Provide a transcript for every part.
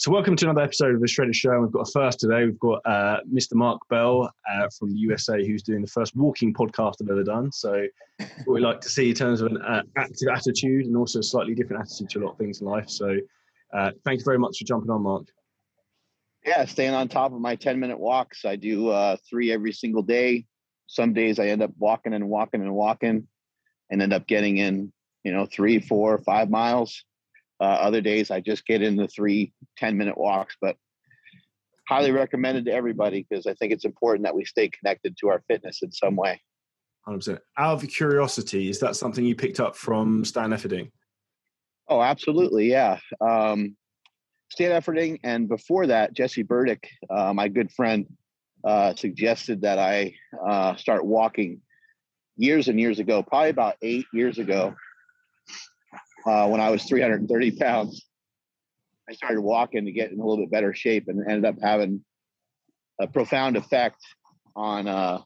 So, welcome to another episode of the Shredder Show. We've got a first today. We've got uh, Mr. Mark Bell uh, from the USA, who's doing the first walking podcast I've ever done. So, what we like to see in terms of an uh, active attitude and also a slightly different attitude to a lot of things in life. So, uh, thank you very much for jumping on, Mark. Yeah, staying on top of my 10 minute walks. I do uh, three every single day. Some days I end up walking and walking and walking and end up getting in, you know, three, four, five miles uh, other days, I just get in the three 10 minute walks, but highly recommended to everybody because I think it's important that we stay connected to our fitness in some way. 100%. Out of curiosity, is that something you picked up from Stan Efferding? Oh, absolutely. Yeah. Um, Stan Efferding. And before that, Jesse Burdick, uh, my good friend, uh, suggested that I uh, start walking years and years ago, probably about eight years ago uh, when I was 330 pounds. I started walking to get in a little bit better shape and ended up having a profound effect on uh,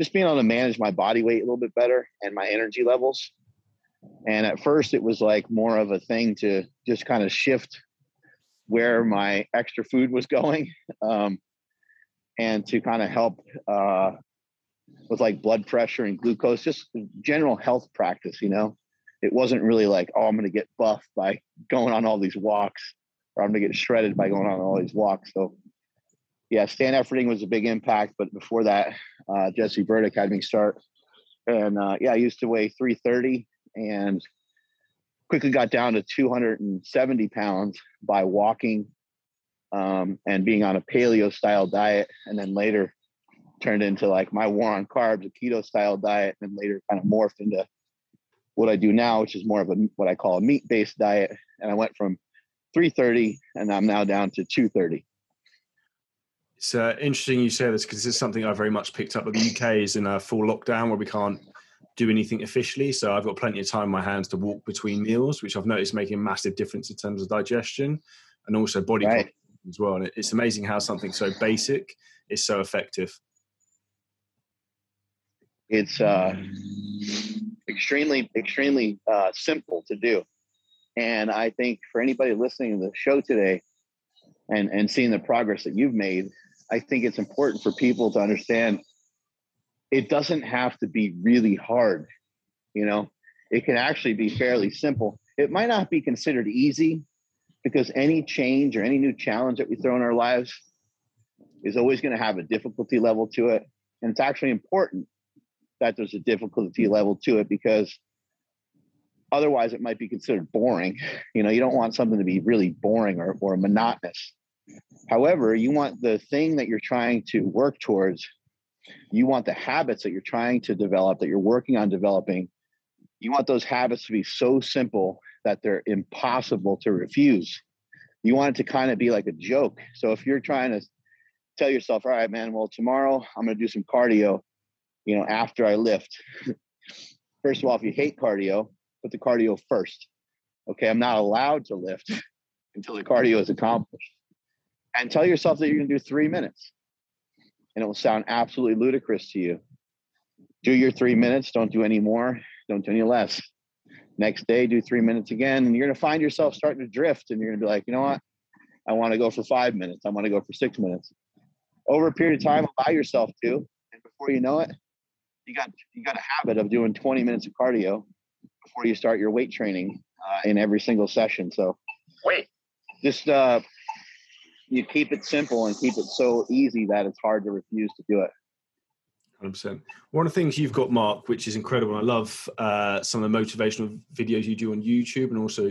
just being able to manage my body weight a little bit better and my energy levels. And at first, it was like more of a thing to just kind of shift where my extra food was going um, and to kind of help uh, with like blood pressure and glucose, just general health practice, you know it wasn't really like, oh, I'm going to get buffed by going on all these walks, or I'm going to get shredded by going on all these walks. So, yeah, Stan Efferding was a big impact. But before that, uh, Jesse Burdick had me start. And uh, yeah, I used to weigh 330 and quickly got down to 270 pounds by walking um, and being on a paleo style diet. And then later turned into like my war on carbs, a keto style diet, and then later kind of morphed into what I do now, which is more of a what I call a meat based diet. And I went from 330 and I'm now down to 230. It's uh, interesting you say this because this is something I very much picked up. But the UK is in a full lockdown where we can't do anything officially. So I've got plenty of time in my hands to walk between meals, which I've noticed making a massive difference in terms of digestion and also body right. as well. And it's amazing how something so basic is so effective. It's uh, extremely, extremely uh, simple to do. And I think for anybody listening to the show today and, and seeing the progress that you've made, I think it's important for people to understand it doesn't have to be really hard. You know, it can actually be fairly simple. It might not be considered easy because any change or any new challenge that we throw in our lives is always going to have a difficulty level to it. And it's actually important that there's a difficulty level to it because otherwise it might be considered boring. You know, you don't want something to be really boring or, or monotonous. However, you want the thing that you're trying to work towards, you want the habits that you're trying to develop, that you're working on developing, you want those habits to be so simple that they're impossible to refuse. You want it to kind of be like a joke. So if you're trying to tell yourself, all right, man, well, tomorrow I'm going to do some cardio you know, after I lift. First of all, if you hate cardio, put the cardio first. Okay, I'm not allowed to lift until the cardio is accomplished. And tell yourself that you're going to do three minutes. And it will sound absolutely ludicrous to you. Do your three minutes, don't do any more, don't do any less. Next day, do three minutes again, and you're going to find yourself starting to drift. And you're going to be like, you know what? I want to go for five minutes. I want to go for six minutes. Over a period of time, allow yourself to. And before you know it, you got you got a habit of doing 20 minutes of cardio before you start your weight training uh, in every single session. So wait, just uh, you keep it simple and keep it so easy that it's hard to refuse to do it. 100%. One of the things you've got, Mark, which is incredible. I love uh, some of the motivational videos you do on YouTube and also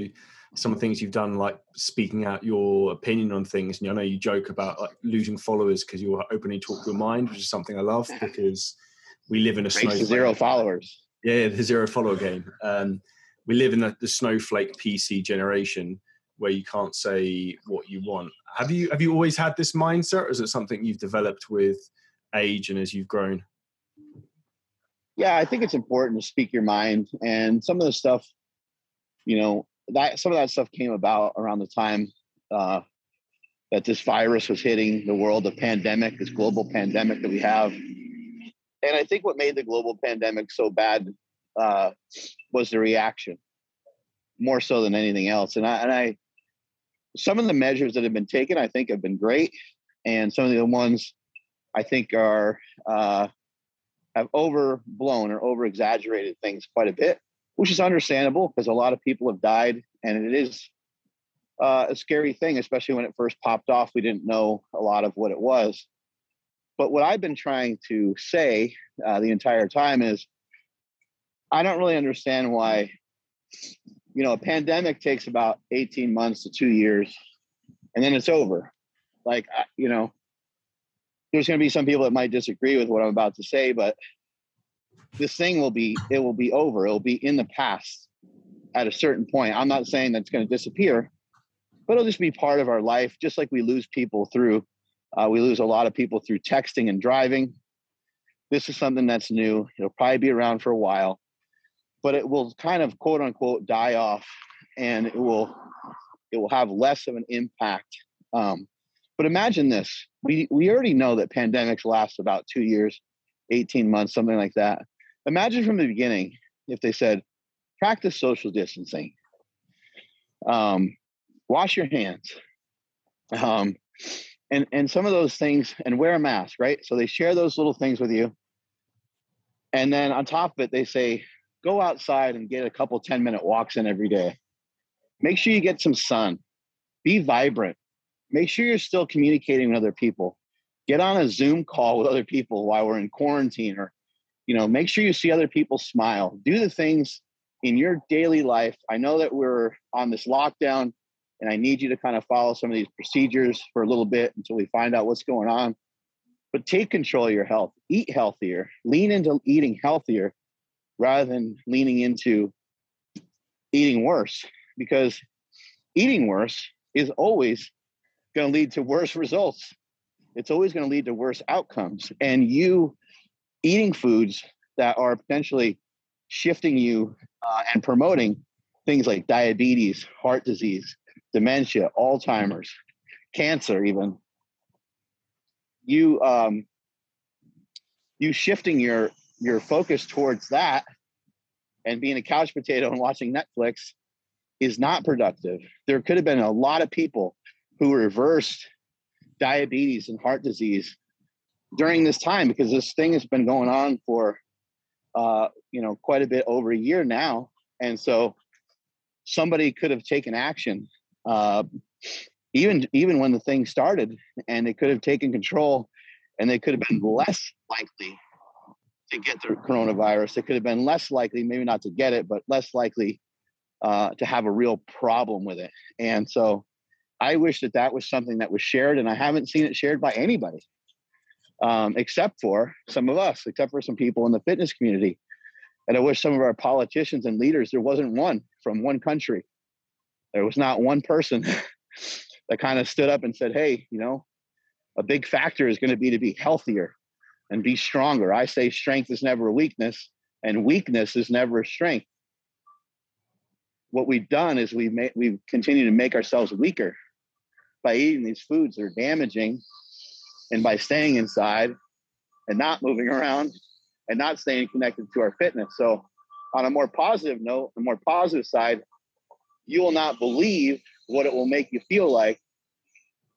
some of the things you've done, like speaking out your opinion on things. And I know you joke about like losing followers because you were openly talk your mind, which is something I love because we live in a snowflake. zero followers. Yeah, the zero follower game. Um, we live in the, the snowflake PC generation where you can't say what you want. Have you have you always had this mindset, or is it something you've developed with age and as you've grown? Yeah, I think it's important to speak your mind, and some of the stuff, you know, that some of that stuff came about around the time uh, that this virus was hitting the world, the pandemic, this global pandemic that we have and I think what made the global pandemic so bad uh, was the reaction, more so than anything else. And I and I, some of the measures that have been taken, I think, have been great, and some of the ones I think are uh, have overblown or over exaggerated things quite a bit, which is understandable because a lot of people have died, and it is uh, a scary thing, especially when it first popped off. We didn't know a lot of what it was. But what I've been trying to say uh, the entire time is I don't really understand why, you know, a pandemic takes about 18 months to two years and then it's over. Like, you know, there's going to be some people that might disagree with what I'm about to say, but this thing will be, it will be over. It'll be in the past at a certain point. I'm not saying that's going to disappear, but it'll just be part of our life, just like we lose people through uh, we lose a lot of people through texting and driving. This is something that's new. It'll probably be around for a while, but it will kind of quote unquote die off, and it will it will have less of an impact. Um, but imagine this: we we already know that pandemics last about two years, eighteen months, something like that. Imagine from the beginning if they said, practice social distancing, um, wash your hands. Um, and and some of those things and wear a mask right? So they share those little things with you. And then on top of it they say go outside and get a couple 10 minute walks in every day. Make sure you get some sun. Be vibrant. Make sure you're still communicating with other people. Get on a zoom call with other people while we're in quarantine or you know make sure you see other people smile. Do the things in your daily life. I know that we're on this lockdown and I need you to kind of follow some of these procedures for a little bit until we find out what's going on. But take control of your health, eat healthier, lean into eating healthier rather than leaning into eating worse because eating worse is always going to lead to worse results. It's always going to lead to worse outcomes. And you eating foods that are potentially shifting you uh, and promoting things like diabetes, heart disease, dementia, Alzheimer's, cancer, even. You um, you shifting your your focus towards that and being a couch potato and watching Netflix is not productive. There could have been a lot of people who reversed diabetes and heart disease during this time because this thing has been going on for uh, you know quite a bit over a year now, and so somebody could have taken action uh, even even when the thing started, and they could have taken control, and they could have been less likely to get the coronavirus. They could have been less likely, maybe not to get it, but less likely uh, to have a real problem with it. And so, I wish that that was something that was shared, and I haven't seen it shared by anybody, um, except for some of us, except for some people in the fitness community. And I wish some of our politicians and leaders, there wasn't one from one country there was not one person that kind of stood up and said, hey, you know, a big factor is going to be to be healthier and be stronger. I say strength is never a weakness, and weakness is never a strength. What we've done is we've made, we've continued to make ourselves weaker by eating these foods that are damaging, and by staying inside and not moving around and not staying connected to our fitness. So, on a more positive note, the more positive side, you will not believe what it will make you feel like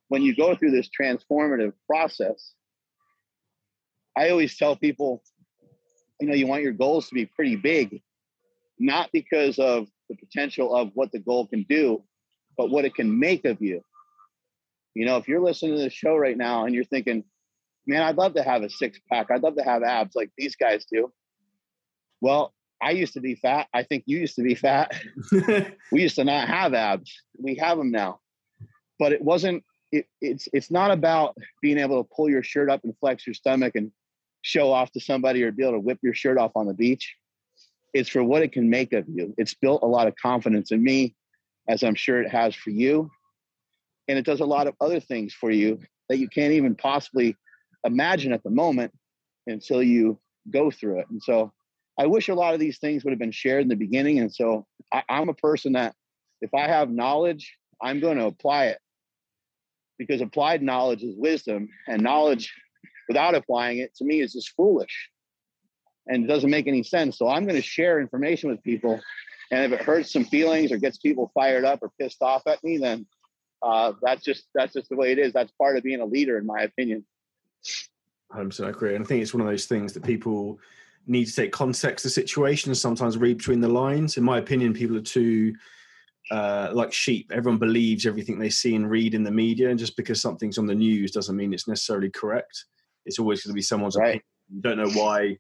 when you go through this transformative process. I always tell people, you know, you want your goals to be pretty big, not because of the potential of what the goal can do, but what it can make of you. You know, if you're listening to this show right now and you're thinking, man, I'd love to have a six pack, I'd love to have abs like these guys do. Well, I used to be fat. I think you used to be fat. we used to not have abs. We have them now. But it wasn't it, it's it's not about being able to pull your shirt up and flex your stomach and show off to somebody or be able to whip your shirt off on the beach. It's for what it can make of you. It's built a lot of confidence in me, as I'm sure it has for you. And it does a lot of other things for you that you can't even possibly imagine at the moment until you go through it. And so I wish a lot of these things would have been shared in the beginning. And so I, I'm a person that if I have knowledge, I'm going to apply it because applied knowledge is wisdom, and knowledge without applying it to me is just foolish and it doesn't make any sense. So I'm going to share information with people. And if it hurts some feelings or gets people fired up or pissed off at me, then uh, that's just that's just the way it is. That's part of being a leader, in my opinion. 100% agree. And I think it's one of those things that people need to take context of situations, sometimes read between the lines. In my opinion, people are too uh, like sheep. Everyone believes everything they see and read in the media, and just because something's on the news doesn't mean it's necessarily correct. It's always going to be someone's right. opinion. You don't know why,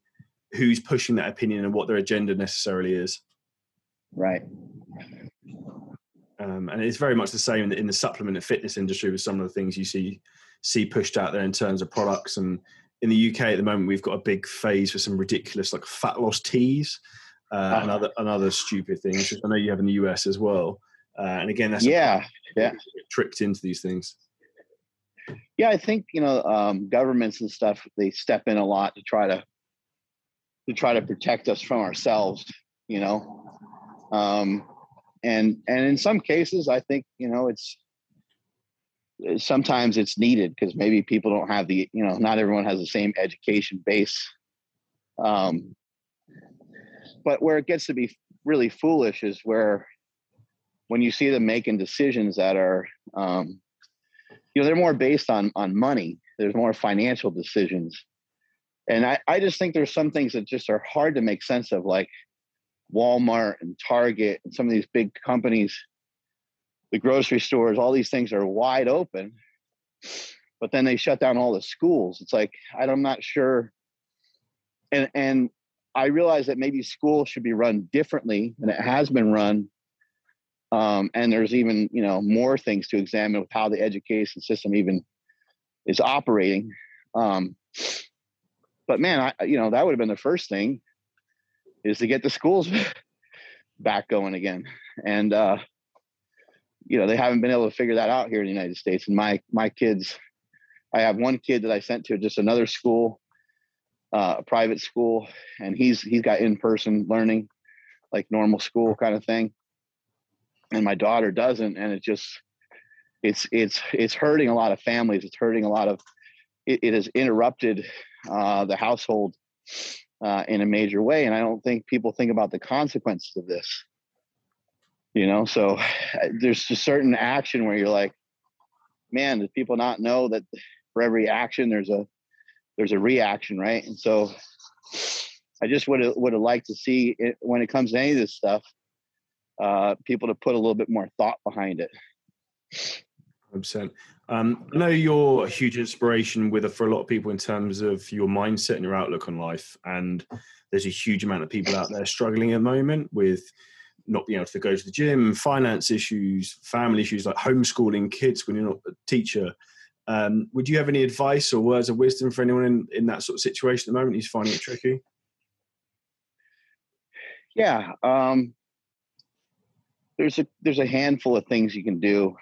who's pushing that opinion, and what their agenda necessarily is. Right. Um, and it's very much the same in the, in the supplement and fitness industry with some of the things you see see pushed out there in terms of products. And in the UK at the moment, we've got a big phase for some ridiculous like fat loss teas uh, ah. and other and other stupid things. I know you have in the US as well. Uh, and again, that's yeah, yeah, tricked into these things. Yeah, I think you know um, governments and stuff they step in a lot to try to to try to protect us from ourselves. You know, um, and and in some cases, I think you know it's sometimes it's needed because maybe people don't have the you know not everyone has the same education base. Um, but where it gets to be really foolish is where when you see them making decisions that are um, you know they're more based on on money. There's more financial decisions. And I, I just think there's some things that just are hard to make sense of like walmart and target and some of these big companies the grocery stores, all these things are wide open, but then they shut down all the schools. It's like I'm not sure, and and I realize that maybe school should be run differently than it has been run. Um, and there's even you know more things to examine with how the education system even is operating. Um, but man, I you know that would have been the first thing is to get the schools back going again. And uh, you know they haven't been able to figure that out here in the United States. And my my kids, I have one kid that I sent to just another school, uh, a private school, and he's he's got in person learning, like normal school kind of thing. And my daughter doesn't, and it just it's it's it's hurting a lot of families. It's hurting a lot of it, it has interrupted uh, the household uh, in a major way, and I don't think people think about the consequences of this you know so there's a certain action where you're like man do people not know that for every action there's a there's a reaction right and so i just would have would have liked to see it, when it comes to any of this stuff uh, people to put a little bit more thought behind it 100%. Um, I know you're a huge inspiration with for a lot of people in terms of your mindset and your outlook on life. And there's a huge amount of people out there struggling at the moment with not being able to go to the gym, finance issues, family issues like homeschooling kids when you're not a teacher. Um, would you have any advice or words of wisdom for anyone in, in that sort of situation at the moment who's finding it tricky? Yeah, um, there's a there's a handful of things you can do.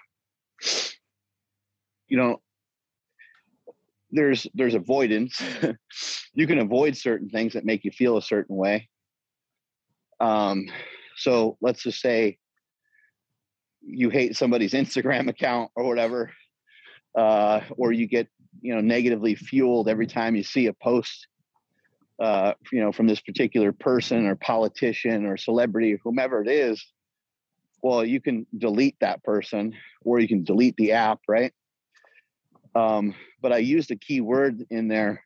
You know, there's there's avoidance. you can avoid certain things that make you feel a certain way. Um, so let's just say you hate somebody's Instagram account or whatever, uh, or you get you know negatively fueled every time you see a post, uh, you know, from this particular person or politician or celebrity or whomever it is. Well, you can delete that person, or you can delete the app, right? Um, but I used a key word in there.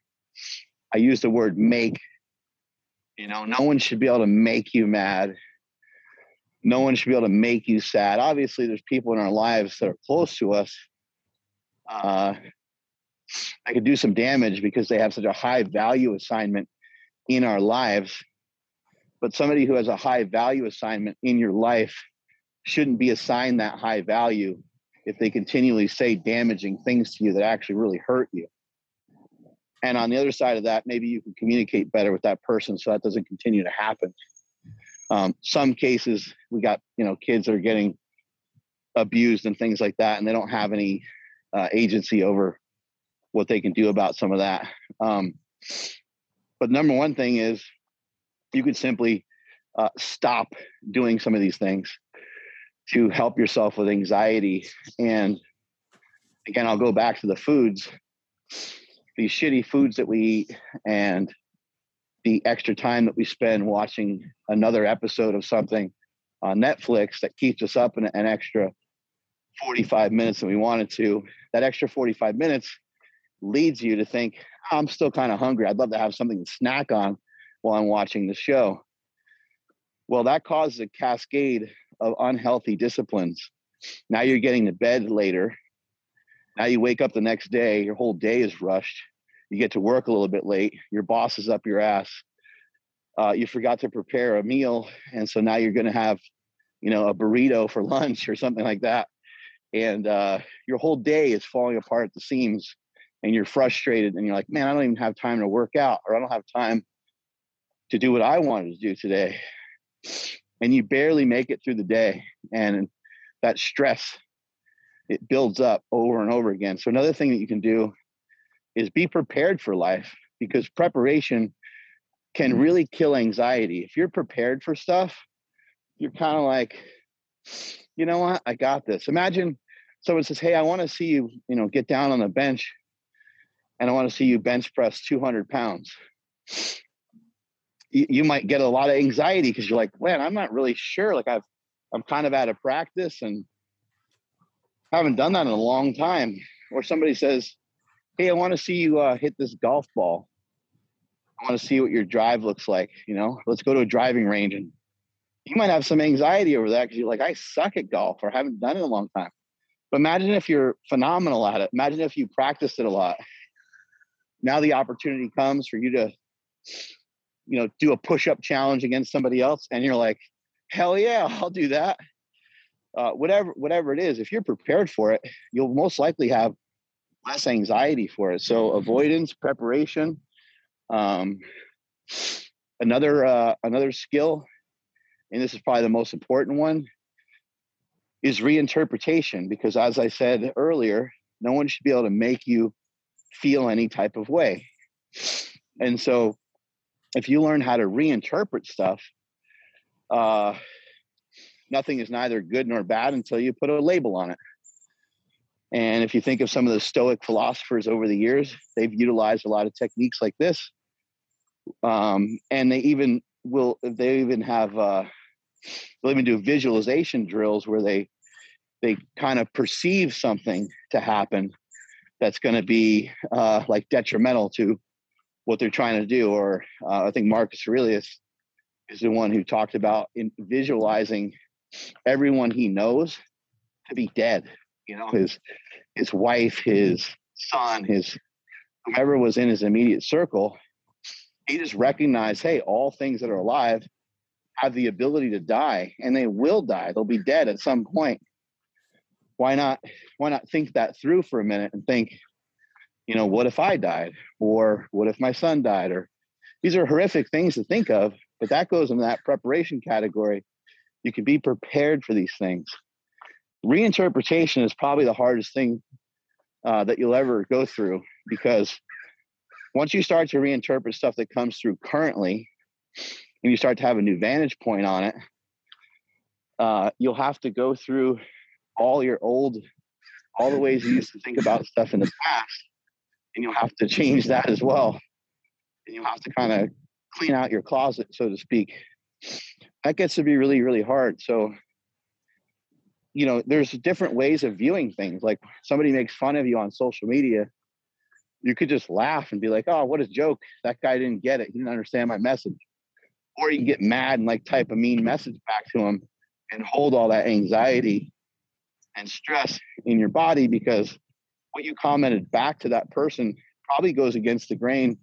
I used the word make. You know, no one should be able to make you mad no one should be able to make you sad. Obviously, there's people in our lives that are close to us uh, that could do some damage because they have such a high value assignment in our lives. But somebody who has a high value assignment in your life shouldn't be assigned that high value if they continually say damaging things to you that actually really hurt you. And on the other side of that, maybe you can communicate better with that person so that doesn't continue to happen. Um, some cases we got you know kids that are getting abused and things like that, and they don't have any uh, agency over what they can do about some of that. Um, but number one thing is you could simply uh, stop doing some of these things to help yourself with anxiety. And again, I'll go back to the foods, these shitty foods that we eat, and the extra time that we spend watching another episode of something on Netflix that keeps us up an, an extra 45 minutes than we wanted to, that extra 45 minutes leads you to think, I'm still kind of hungry. I'd love to have something to snack on while I'm watching the show. Well, that causes a cascade of unhealthy disciplines. Now you're getting to bed later. Now you wake up the next day, your whole day is rushed. You get to work a little bit late. Your boss is up your ass. Uh, you forgot to prepare a meal. And so now you're going to have, you know, a burrito for lunch or something like that. And uh, your whole day is falling apart at the seams and you're frustrated and you're like, man, I don't even have time to work out or I don't have time to do what I wanted to do today. And you barely make it through the day. And that stress, it builds up over and over again. So another thing that you can do is be prepared for life because preparation can really kill anxiety. If you're prepared for stuff, you're kind of like, you know what, I got this. Imagine someone says, Hey, I want to see you, you know, get down on the bench and I want to see you bench press 200 pounds. You, you might get a lot of anxiety because you're like, man, I'm not really sure. Like I've, I'm kind of out of practice and haven't done that in a long time. Or somebody says, Hey, I want to see you uh, hit this golf ball. I want to see what your drive looks like. You know, let's go to a driving range and you might have some anxiety over that because you're like, I suck at golf or haven't done it in a long time. But imagine if you're phenomenal at it. Imagine if you practiced it a lot now the opportunity comes for you to you know do a push-up challenge against somebody else and you're like hell yeah i'll do that uh, whatever whatever it is if you're prepared for it you'll most likely have less anxiety for it so avoidance preparation um, another uh, another skill and this is probably the most important one is reinterpretation because as i said earlier no one should be able to make you feel any type of way. And so if you learn how to reinterpret stuff, uh, nothing is neither good nor bad until you put a label on it. And if you think of some of the Stoic philosophers over the years, they've utilized a lot of techniques like this. Um, and they even will, they even have, uh, they'll even do visualization drills where they, they kind of perceive something to happen that's going to be uh, like detrimental to what they're trying to do. Or uh, I think Marcus Aurelius is the one who talked about in visualizing everyone he knows to be dead. You know, his his wife, mm-hmm. his son, his whoever was in his immediate circle. He just recognized, hey, all things that are alive have the ability to die, and they will die. They'll be dead at some point. Why not why not think that through for a minute and think you know what if i died? Or what if my son died? Or these are horrific things to think of but that goes in that preparation category. You can be prepared for these things reinterpretation is probably the hardest thing uh, that you'll ever go through because once you start to reinterpret stuff that comes through currently and you start to have a new vantage point on it uh, you'll have to go through all your old, all the ways you used to think about stuff in the past, and you'll have to change that as well. And you'll have to kind of clean out your closet, so to speak. That gets to be really, really hard. So, you know, there's different ways of viewing things. Like somebody makes fun of you on social media, you could just laugh and be like, "Oh, what a joke! That guy didn't get it. He didn't understand my message." Or you can get mad and like type a mean message back to him and hold all that anxiety and stress in your body because what you commented back to that person probably goes against the grain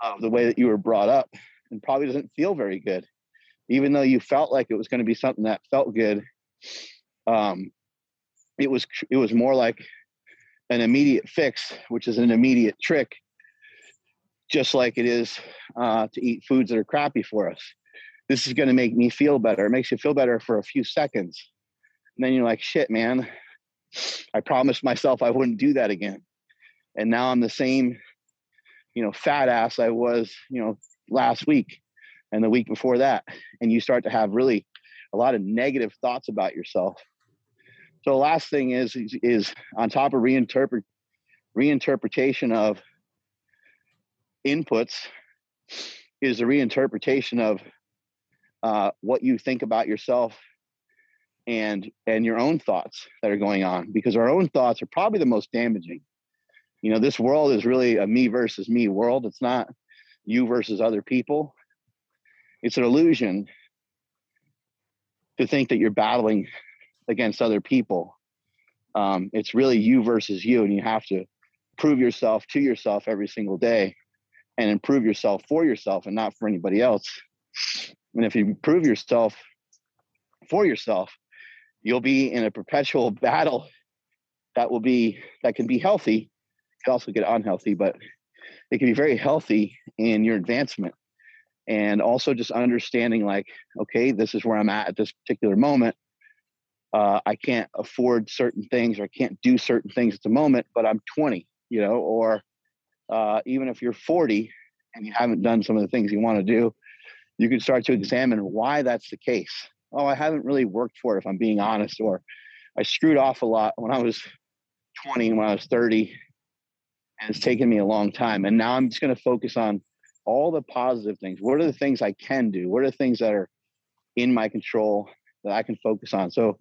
of the way that you were brought up and probably doesn't feel very good even though you felt like it was going to be something that felt good um, it was it was more like an immediate fix which is an immediate trick just like it is uh, to eat foods that are crappy for us this is going to make me feel better it makes you feel better for a few seconds and then you're like, shit, man, I promised myself I wouldn't do that again. And now I'm the same, you know, fat ass I was, you know, last week and the week before that. And you start to have really a lot of negative thoughts about yourself. The last thing is, is, is on top of reinterpret reinterpretation of inputs is the reinterpretation of uh, what you think about yourself and and your own thoughts that are going on because our own thoughts are probably the most damaging. You know this world is really a me versus me world. It's not you versus other people. It's an illusion to think that you're battling against other people. Um, it's really you versus you and you have to prove yourself to yourself every single day and improve yourself for yourself and not for anybody else. And if you prove yourself for yourself you'll be in a perpetual battle that will be that can be healthy. It can also get unhealthy but it can be very healthy in your advancement. And also just understanding like okay this is where i'm at at this particular moment uh, i can't afford certain things or i can't do certain things at the moment but i'm 20 you know or uh, even if you're 40 and you haven't done some of the things you want to do you can start to examine why that's the case oh, I haven't really worked for it if I'm being honest, or I screwed off a lot when I was 20 and when I was 30, and it's taken me a long time. And now I'm just going to focus on all the positive things. What are the things I can do? What are the things that are in my control that I can focus on? So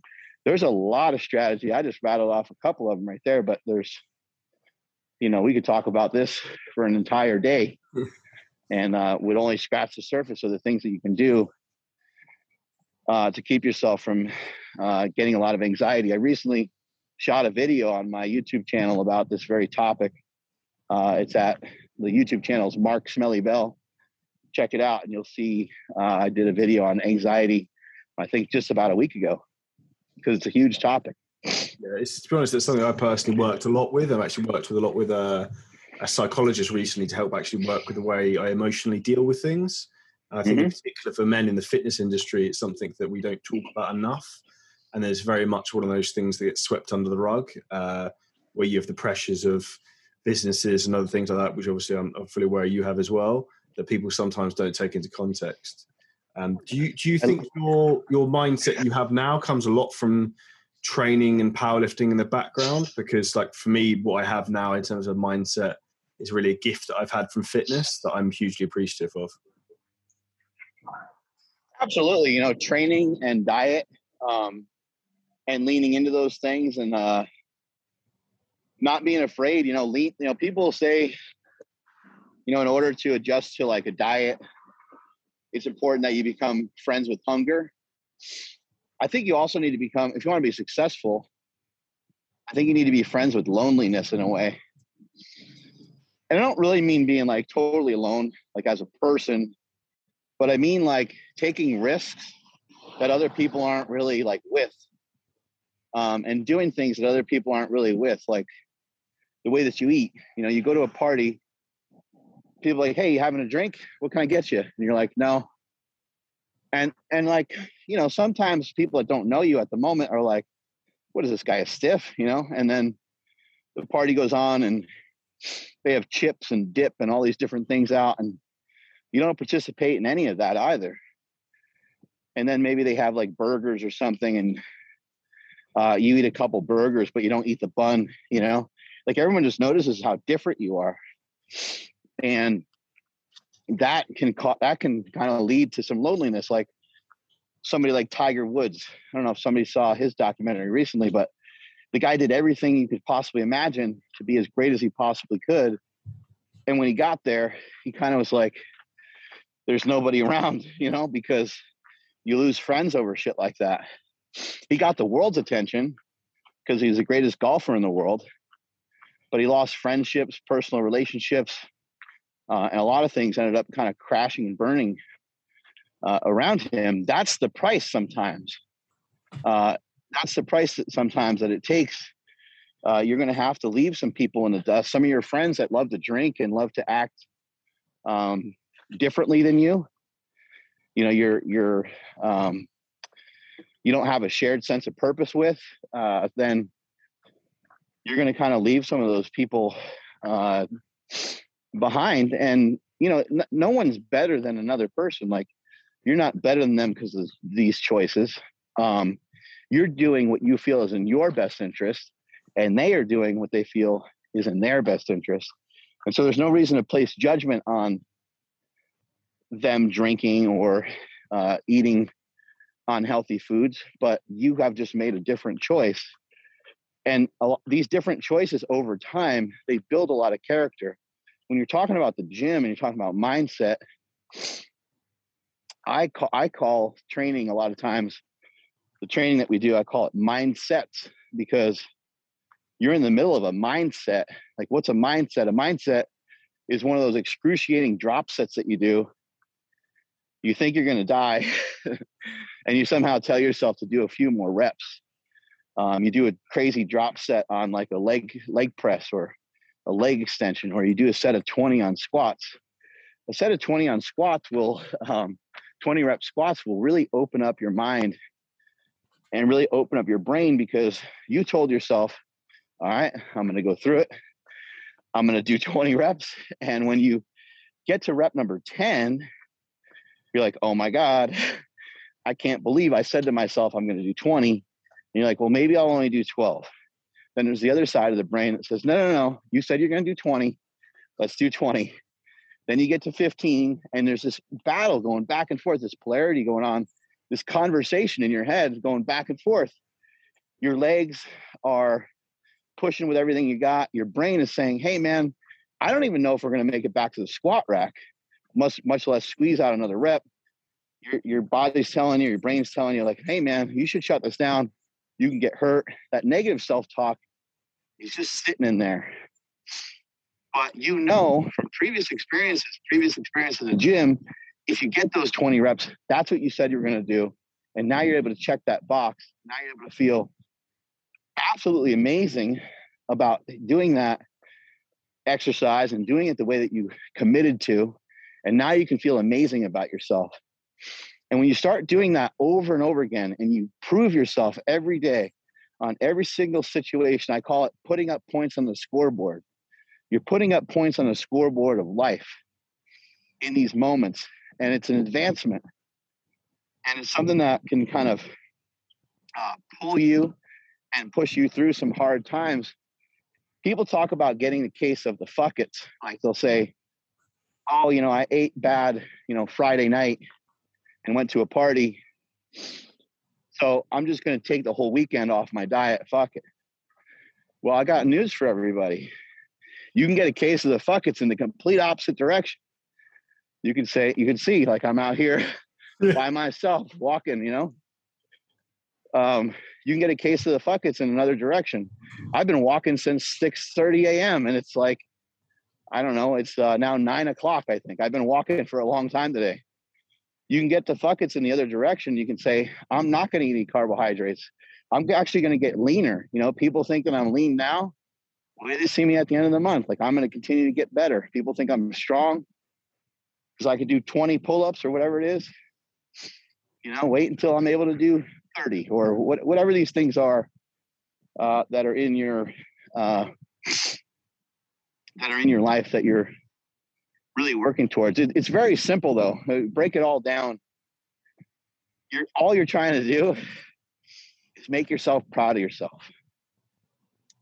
there's a lot of strategy. I just rattled off a couple of them right there, but there's, you know, we could talk about this for an entire day and uh, would only scratch the surface of the things that you can do uh, to keep yourself from uh, getting a lot of anxiety. I recently shot a video on my YouTube channel about this very topic. Uh, it's at the YouTube channel's Mark Smelly Bell. Check it out, and you'll see uh, I did a video on anxiety. I think just about a week ago because it's a huge topic. Yeah, it's, to be honest, it's something I personally worked a lot with. I've actually worked with a lot with a, a psychologist recently to help actually work with the way I emotionally deal with things. And I think, mm-hmm. in particular for men in the fitness industry, it's something that we don't talk about enough. And there's very much one of those things that gets swept under the rug, uh, where you have the pressures of businesses and other things like that, which obviously I'm, I'm fully aware you have as well, that people sometimes don't take into context. Um, do you do you think your your mindset you have now comes a lot from training and powerlifting in the background? Because like for me, what I have now in terms of mindset is really a gift that I've had from fitness that I'm hugely appreciative of. Absolutely. You know, training and diet um, and leaning into those things and uh, not being afraid, you know, lean, you know, people say, you know, in order to adjust to like a diet, it's important that you become friends with hunger. I think you also need to become, if you want to be successful, I think you need to be friends with loneliness in a way. And I don't really mean being like totally alone, like as a person, but I mean like taking risks that other people aren't really like with, um, and doing things that other people aren't really with, like the way that you eat. You know, you go to a party, people like, "Hey, you having a drink? What can I get you?" And you're like, "No." And and like you know, sometimes people that don't know you at the moment are like, "What is this guy a stiff?" You know, and then the party goes on and they have chips and dip and all these different things out and you don't participate in any of that either and then maybe they have like burgers or something and uh, you eat a couple burgers but you don't eat the bun you know like everyone just notices how different you are and that can ca- that can kind of lead to some loneliness like somebody like tiger woods i don't know if somebody saw his documentary recently but the guy did everything you could possibly imagine to be as great as he possibly could and when he got there he kind of was like there's nobody around, you know, because you lose friends over shit like that. He got the world's attention because he's the greatest golfer in the world, but he lost friendships, personal relationships, uh, and a lot of things ended up kind of crashing and burning uh, around him. That's the price sometimes. Uh, that's the price that sometimes that it takes. Uh, you're going to have to leave some people in the dust. Some of your friends that love to drink and love to act um, differently than you you know you're you're um, you don't have a shared sense of purpose with uh, then you're going to kind of leave some of those people uh, behind and you know n- no one's better than another person like you're not better than them because of these choices um, you're doing what you feel is in your best interest and they are doing what they feel is in their best interest and so there's no reason to place judgment on them drinking or uh, eating unhealthy foods, but you have just made a different choice. And these different choices over time, they build a lot of character. When you're talking about the gym and you're talking about mindset, I call I call training a lot of times the training that we do, I call it mindsets because you're in the middle of a mindset. Like, what's a mindset? A mindset is one of those excruciating drop sets that you do. You think you're going to die, and you somehow tell yourself to do a few more reps. Um, you do a crazy drop set on like a leg leg press or a leg extension, or you do a set of 20 on squats. A set of 20 on squats will, um, 20 rep squats will really open up your mind and really open up your brain because you told yourself, all right, I'm going to go through it. I'm going to do 20 reps. And when you get to rep number 10, you're like, oh my God, I can't believe I said to myself, I'm going to do 20. And you're like, well, maybe I'll only do 12. Then there's the other side of the brain that says, no, no, no, you said you're going to do 20. Let's do 20. Then you get to 15, and there's this battle going back and forth, this polarity going on this conversation in your head going back and forth. Your legs are pushing with everything you got. Your brain is saying, "Hey, man, I don't even know if we're going to make it back to the squat rack, much much less squeeze out another rep." Your your body's telling you, your brain's telling you, like, "Hey, man, you should shut this down. You can get hurt." That negative self talk is just sitting in there. But you know from previous experiences, previous experience in the gym, if you get those 20 reps, that's what you said you were going to do. And now you're able to check that box. Now you're able to feel absolutely amazing about doing that exercise and doing it the way that you committed to. And now you can feel amazing about yourself. And when you start doing that over and over again and you prove yourself every day on every single situation, I call it putting up points on the scoreboard. You're putting up points on the scoreboard of life in these moments and it's an advancement. And it's something that can kind of uh, pull you and push you through some hard times. People talk about getting the case of the fuckets. Like they'll say oh you know i ate bad you know friday night and went to a party so i'm just going to take the whole weekend off my diet fuck it well i got news for everybody you can get a case of the fuckets in the complete opposite direction you can say you can see like I'm out here by myself walking, you know. Um, you can get a case of the fuckets in another direction. I've been walking since 6:30 a.m. and it's like, I don't know, it's uh, now nine o'clock. I think I've been walking for a long time today. You can get the fuckets in the other direction. You can say, I'm not going to eat any carbohydrates. I'm actually going to get leaner. You know, people think that I'm lean now. Well, they see me at the end of the month. Like I'm going to continue to get better. People think I'm strong because I could do 20 pull-ups or whatever it is. You know, wait until I'm able to do 30 or what, whatever these things are uh, that are in your uh, that are in your life that you're really working towards. It, it's very simple though. Uh, break it all down. You're all you're trying to do is make yourself proud of yourself.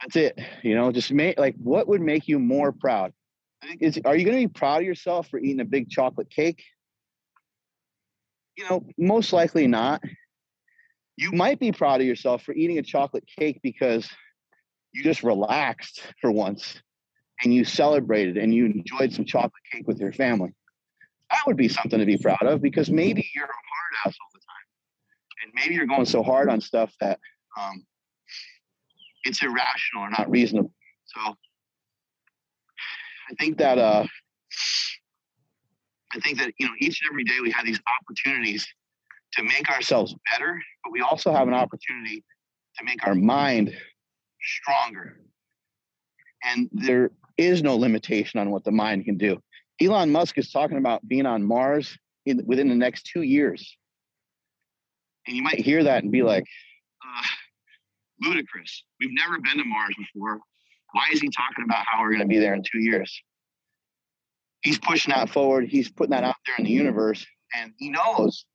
That's it. You know, just make like what would make you more proud? is are you going to be proud of yourself for eating a big chocolate cake? You know, most likely not. You might be proud of yourself for eating a chocolate cake because you just relaxed for once and you celebrated and you enjoyed some chocolate cake with your family. That would be something to be proud of because maybe you're a hard ass all the time. And maybe you're going so hard on stuff that um, it's irrational or not reasonable. So I think that uh, I think that you know each and every day we have these opportunities to make ourselves better, but we also have an opportunity to make our mind stronger. And there is no limitation on what the mind can do. Elon Musk is talking about being on Mars in, within the next two years. And you might hear that and be like, uh, ludicrous. We've never been to Mars before. Why is he talking about how we're going to be there in two years? He's pushing that forward. He's putting that out there in the universe. And he knows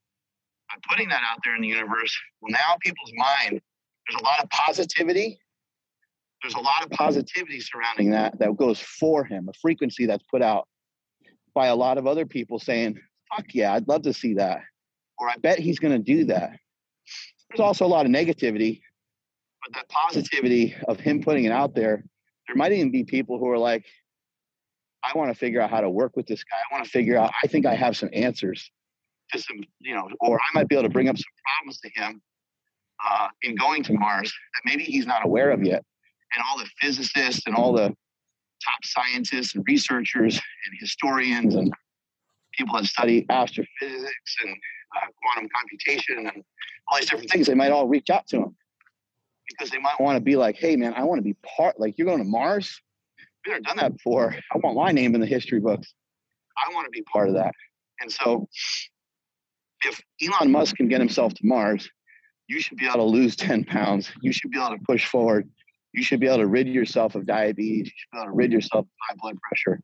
by putting that out there in the universe, well, now people's mind, there's a lot of positivity. There's a lot of positivity surrounding that that goes for him, a frequency that's put out by a lot of other people saying, fuck yeah, I'd love to see that. Or I bet he's going to do that. there's also a lot of negativity, but that positivity of him putting it out there, there might even be people who are like, I want to figure out how to work with this guy. I want to figure out, I think I have some answers to some, you know, or I might be able to bring up some problems to him uh, in going to Mars that maybe he's not aware of yet. And all the physicists and all the top scientists and researchers and historians and people that study astrophysics and uh, quantum computation and all these different things, they might all reach out to him because they might want to be like, hey, man, I want to be part, like, you're going to Mars? We've never done that before. I want my name in the history books. I want to be part of that. And so, if Elon Musk can get himself to Mars, you should be able to lose 10 pounds. You should be able to push forward. You should be able to rid yourself of diabetes. You should be able to rid yourself of high blood pressure.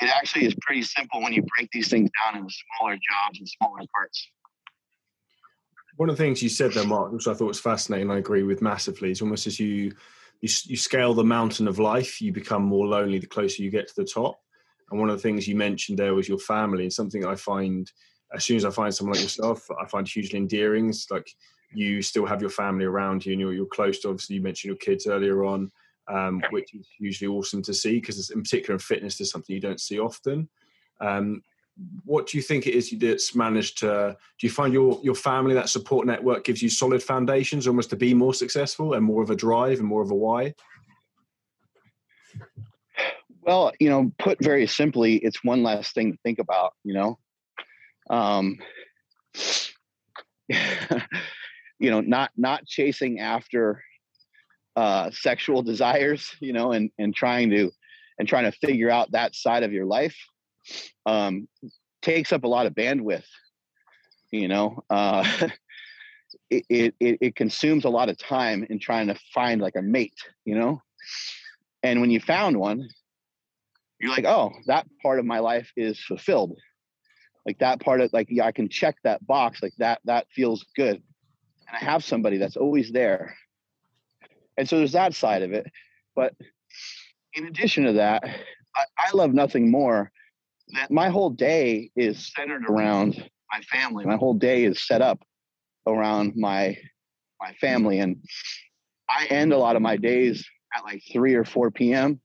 It actually is pretty simple when you break these things down into smaller jobs and smaller parts. One of the things you said there, Mark, which I thought was fascinating, I agree with massively, is almost as you, you you scale the mountain of life, you become more lonely the closer you get to the top. And one of the things you mentioned there was your family, and something I find as soon as I find someone like yourself, I find hugely endearing. It's like you still have your family around you, and you're, you're close to. Obviously, you mentioned your kids earlier on, um, which is usually awesome to see because, in particular, in fitness, is something you don't see often. Um, what do you think it is that's managed to do you find your your family that support network gives you solid foundations almost to be more successful and more of a drive and more of a why well you know put very simply it's one last thing to think about you know um you know not not chasing after uh sexual desires you know and and trying to and trying to figure out that side of your life um, takes up a lot of bandwidth. You know, uh, it, it it consumes a lot of time in trying to find like a mate. You know, and when you found one, you're like, oh, that part of my life is fulfilled. Like that part of like yeah, I can check that box. Like that that feels good, and I have somebody that's always there. And so there's that side of it, but in addition to that, I, I love nothing more that my whole day is centered around my family. My whole day is set up around my my family, and I end a lot of my days at like three or four p.m.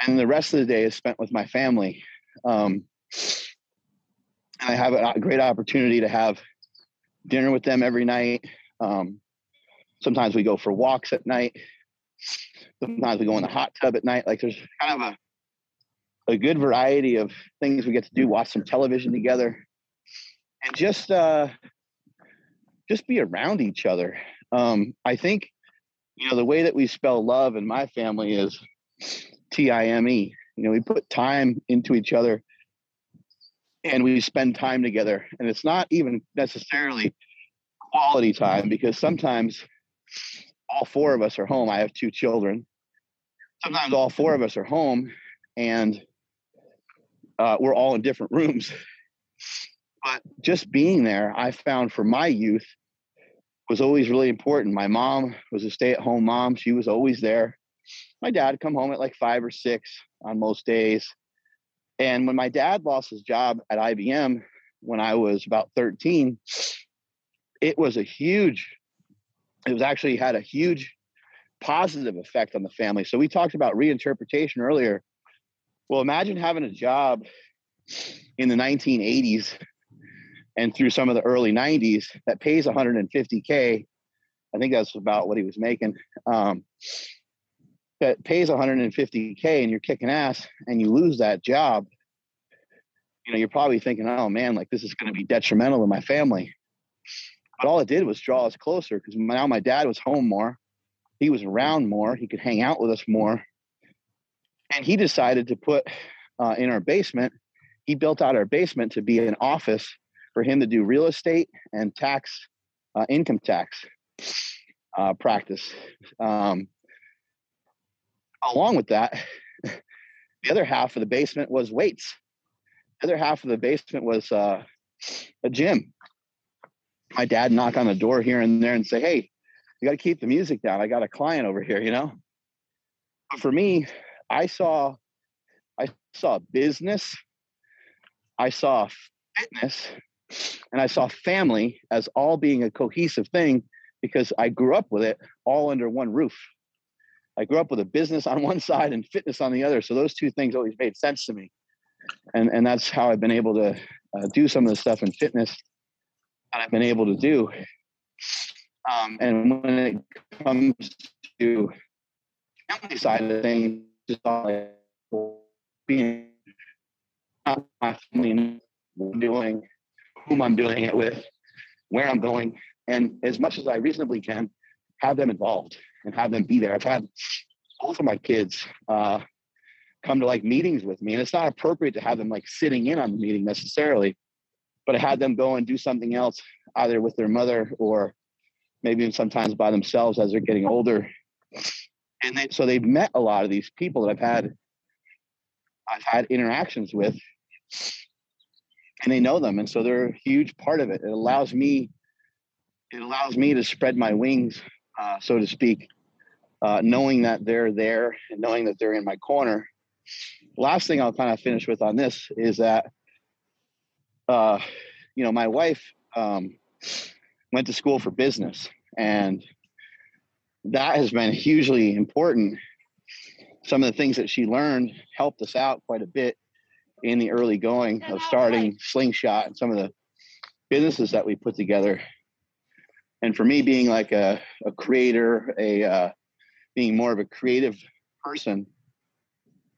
And the rest of the day is spent with my family. Um, and I have a great opportunity to have dinner with them every night. Um, sometimes we go for walks at night. Sometimes we go in the hot tub at night. Like there's kind of a a good variety of things we get to do, watch some television together, and just uh, just be around each other. Um, I think you know the way that we spell love in my family is T I M E. You know, we put time into each other and we spend time together. And it's not even necessarily quality time because sometimes all four of us are home. I have two children. Sometimes all four of us are home and uh, we're all in different rooms. But just being there, I found for my youth was always really important. My mom was a stay at home mom. She was always there. My dad come home at like five or six on most days. And when my dad lost his job at IBM when I was about 13, it was a huge, it was actually had a huge positive effect on the family. So we talked about reinterpretation earlier. Well, imagine having a job in the 1980s and through some of the early 90s that pays 150k. I think that's about what he was making. Um, that pays 150k and you're kicking ass and you lose that job. You know, you're probably thinking, "Oh man, like this is going to be detrimental to my family." But all it did was draw us closer because now my dad was home more. He was around more. He could hang out with us more and he decided to put uh, in our basement he built out our basement to be an office for him to do real estate and tax uh, income tax uh, practice um, along with that the other half of the basement was weights. The other half of the basement was uh, a gym. My dad knock on the door here and there and say hey you got to keep the music down. I got a client over here you know? But for me I saw I saw business, I saw fitness, and I saw family as all being a cohesive thing because I grew up with it all under one roof. I grew up with a business on one side and fitness on the other. So those two things always made sense to me. And, and that's how I've been able to uh, do some of the stuff in fitness that I've been able to do. Um, and when it comes to family side of things, just like being my family, doing, whom I'm doing it with, where I'm going, and as much as I reasonably can, have them involved and have them be there. I've had both of my kids uh, come to like meetings with me, and it's not appropriate to have them like sitting in on the meeting necessarily, but I had them go and do something else, either with their mother or maybe even sometimes by themselves as they're getting older. And they, so they've met a lot of these people that I've had I've had interactions with, and they know them, and so they're a huge part of it. It allows me it allows me to spread my wings, uh, so to speak, uh, knowing that they're there and knowing that they're in my corner. Last thing I'll kind of finish with on this is that, uh, you know, my wife um, went to school for business, and that has been hugely important. Some of the things that she learned helped us out quite a bit in the early going of starting Slingshot and some of the businesses that we put together and for me being like a, a creator a uh, being more of a creative person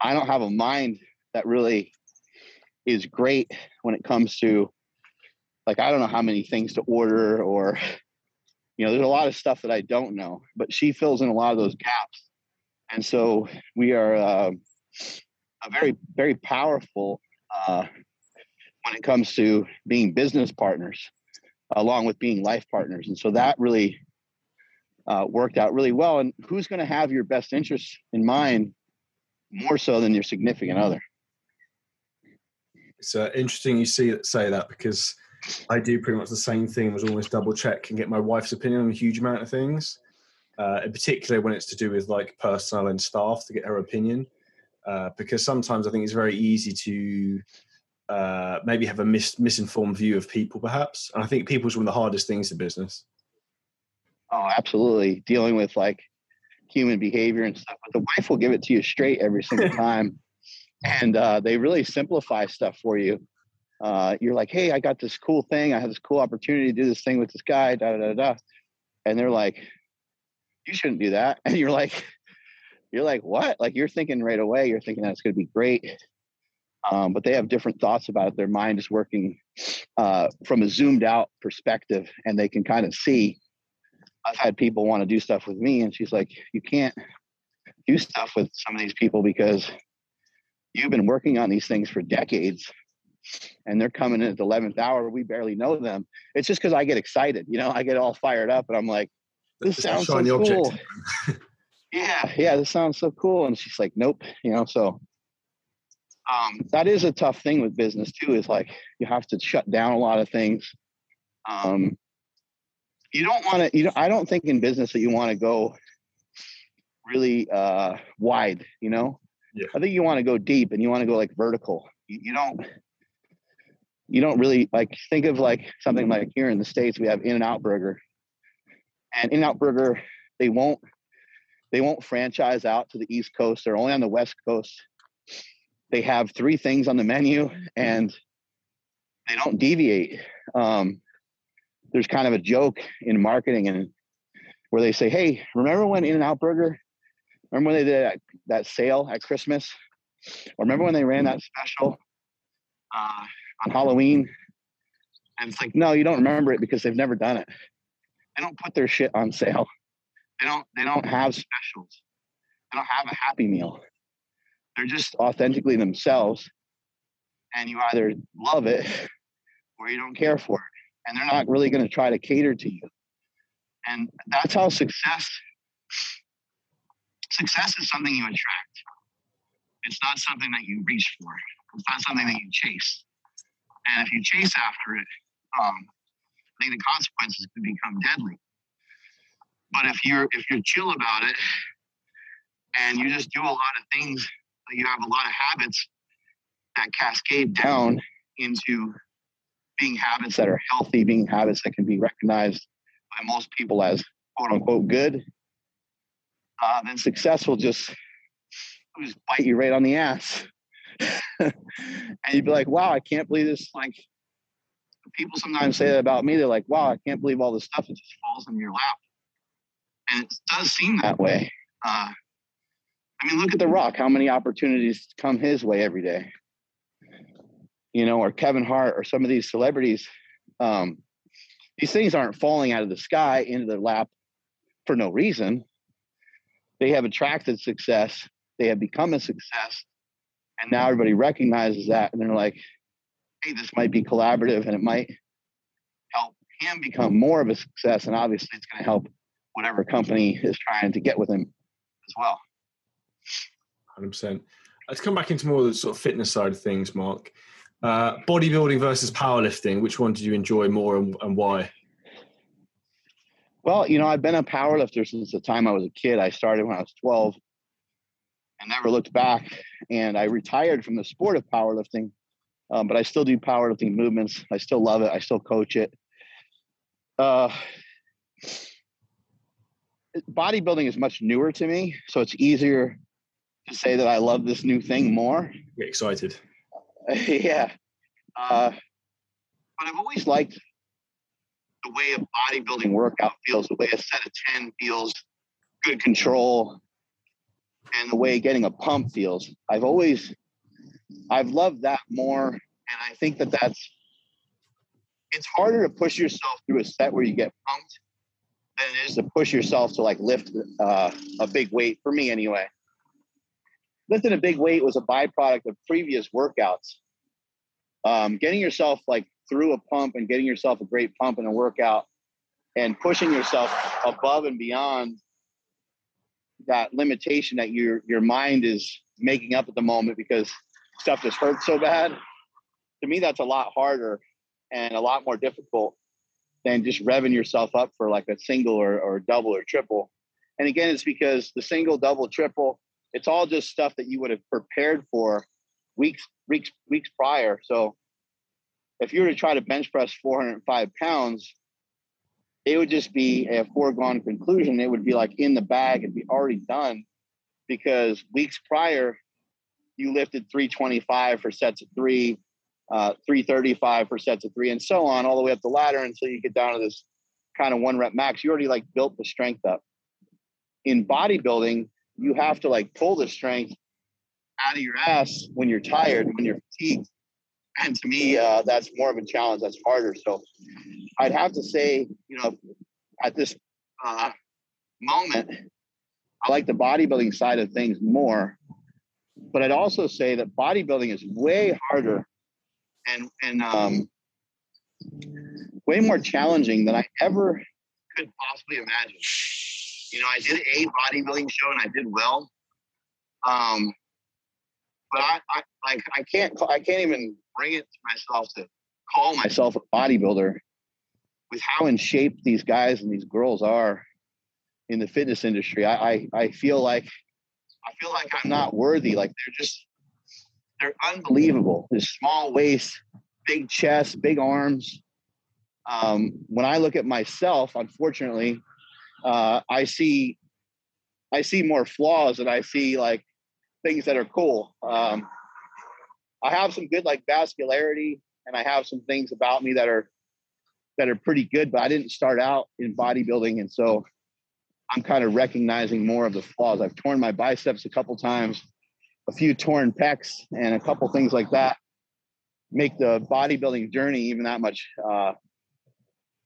i don't have a mind that really is great when it comes to like i don't know how many things to order or you know there's a lot of stuff that i don't know but she fills in a lot of those gaps and so we are uh, a very very powerful uh, when it comes to being business partners along with being life partners. And so that really uh, worked out really well. And who's going to have your best interests in mind more so than your significant other? It's uh, interesting you see say that because I do pretty much the same thing. Was almost double check and get my wife's opinion on a huge amount of things, uh, in particular when it's to do with like personnel and staff to get her opinion. Uh, because sometimes I think it's very easy to uh, maybe have a mis- misinformed view of people, perhaps. And I think people is one of the hardest things in business. Oh, absolutely. Dealing with like human behavior and stuff. But the wife will give it to you straight every single time. and uh, they really simplify stuff for you. Uh, you're like, hey, I got this cool thing. I have this cool opportunity to do this thing with this guy, da da da da. And they're like, you shouldn't do that. And you're like, you're like, what? Like you're thinking right away, you're thinking that's going to be great um, but they have different thoughts about it. Their mind is working uh, from a zoomed out perspective, and they can kind of see. I've had people want to do stuff with me, and she's like, "You can't do stuff with some of these people because you've been working on these things for decades." And they're coming in at the eleventh hour. We barely know them. It's just because I get excited, you know. I get all fired up, and I'm like, "This sounds so cool." yeah, yeah, this sounds so cool. And she's like, "Nope," you know. So um, that is a tough thing with business too. Is like you have to shut down a lot of things. Um, you don't want to. You know, I don't think in business that you want to go really uh, wide. You know, yeah. I think you want to go deep and you want to go like vertical. You, you don't. You don't really like think of like something like here in the states we have In-N-Out Burger, and In-N-Out Burger they won't they won't franchise out to the East Coast. They're only on the West Coast they have three things on the menu and they don't deviate. Um, there's kind of a joke in marketing and where they say, "Hey, remember when In-N-Out Burger? Remember when they did that, that sale at Christmas? Or remember when they ran that special uh, on Halloween?" And it's like, no, you don't remember it because they've never done it. They don't put their shit on sale. They don't. They don't have specials. They don't have a Happy Meal. They're just authentically themselves. And you either love it or you don't care for it. And they're not really going to try to cater to you. And that's how success success is something you attract. It's not something that you reach for. It's not something that you chase. And if you chase after it, um, I think the consequences can become deadly. But if you're if you're chill about it and you just do a lot of things you have a lot of habits that cascade down into being habits that are healthy, being habits that can be recognized by most people as quote unquote good, uh, then success will just, just bite you right on the ass. and you'd be like, wow, I can't believe this. Like, people sometimes say that about me. They're like, wow, I can't believe all this stuff that just falls in your lap. And it does seem that way. Uh, I mean, look at The Rock, how many opportunities come his way every day. You know, or Kevin Hart or some of these celebrities. Um, these things aren't falling out of the sky into their lap for no reason. They have attracted success, they have become a success, and now everybody recognizes that and they're like, hey, this might be collaborative and it might help him become more of a success. And obviously, it's going to help whatever company is trying to get with him as well. 100%. Let's come back into more of the sort of fitness side of things, Mark. Uh, bodybuilding versus powerlifting, which one did you enjoy more and, and why? Well, you know, I've been a powerlifter since the time I was a kid. I started when I was 12 and never looked back. And I retired from the sport of powerlifting, um, but I still do powerlifting movements. I still love it. I still coach it. Uh, bodybuilding is much newer to me, so it's easier to say that I love this new thing more. Get excited. yeah. Uh, but I've always liked the way a bodybuilding workout feels, the way a set of 10 feels, good control, and the way getting a pump feels. I've always, I've loved that more. And I think that that's, it's harder to push yourself through a set where you get pumped than it is to push yourself to like lift uh, a big weight for me anyway lifting a big weight was a byproduct of previous workouts. Um, getting yourself like through a pump and getting yourself a great pump in a workout and pushing yourself above and beyond that limitation that your your mind is making up at the moment because stuff just hurts so bad. To me, that's a lot harder and a lot more difficult than just revving yourself up for like a single or, or double or triple. And again, it's because the single, double, triple, it's all just stuff that you would have prepared for weeks weeks weeks prior. So if you were to try to bench press 405 pounds it would just be a foregone conclusion. It would be like in the bag and be already done because weeks prior you lifted 325 for sets of three uh, 335 for sets of three and so on all the way up the ladder until you get down to this kind of one rep max. You already like built the strength up. In bodybuilding you have to like pull the strength out of your ass when you're tired, when you're fatigued. And to me, uh, that's more of a challenge. That's harder. So I'd have to say, you know, at this uh, moment, I like the bodybuilding side of things more. But I'd also say that bodybuilding is way harder and and um, way more challenging than I ever could possibly imagine you know, I did a bodybuilding show and I did well. Um, but I, I like I can't I can't even bring it to myself to call myself a bodybuilder with how in shape these guys and these girls are in the fitness industry. I, I, I feel like I feel like I'm not worthy. Like they're just they're unbelievable. This small waist, big chest, big arms. Um, when I look at myself, unfortunately, uh, I see I see more flaws and I see like things that are cool. Um, I have some good like vascularity and I have some things about me that are that are pretty good, but I didn't start out in bodybuilding and so I'm kind of recognizing more of the flaws. I've torn my biceps a couple times, a few torn pecs, and a couple things like that make the bodybuilding journey even that much uh,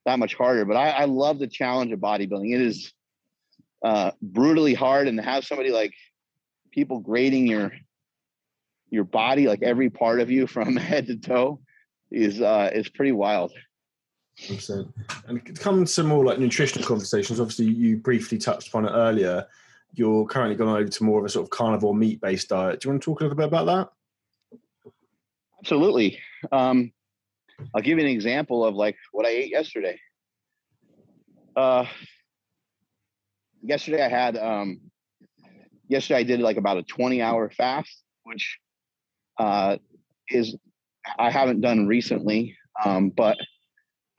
that much harder. But I, I love the challenge of bodybuilding. It is uh, brutally hard, and to have somebody like people grading your your body, like every part of you from head to toe, is uh, is pretty wild. Percent. And come to more like nutritional conversations. Obviously, you briefly touched upon it earlier. You're currently going over to more of a sort of carnivore meat based diet. Do you want to talk a little bit about that? Absolutely. Um, I'll give you an example of like what I ate yesterday. Uh, yesterday I had um, yesterday I did like about a 20 hour fast, which uh, is I haven't done recently. um, but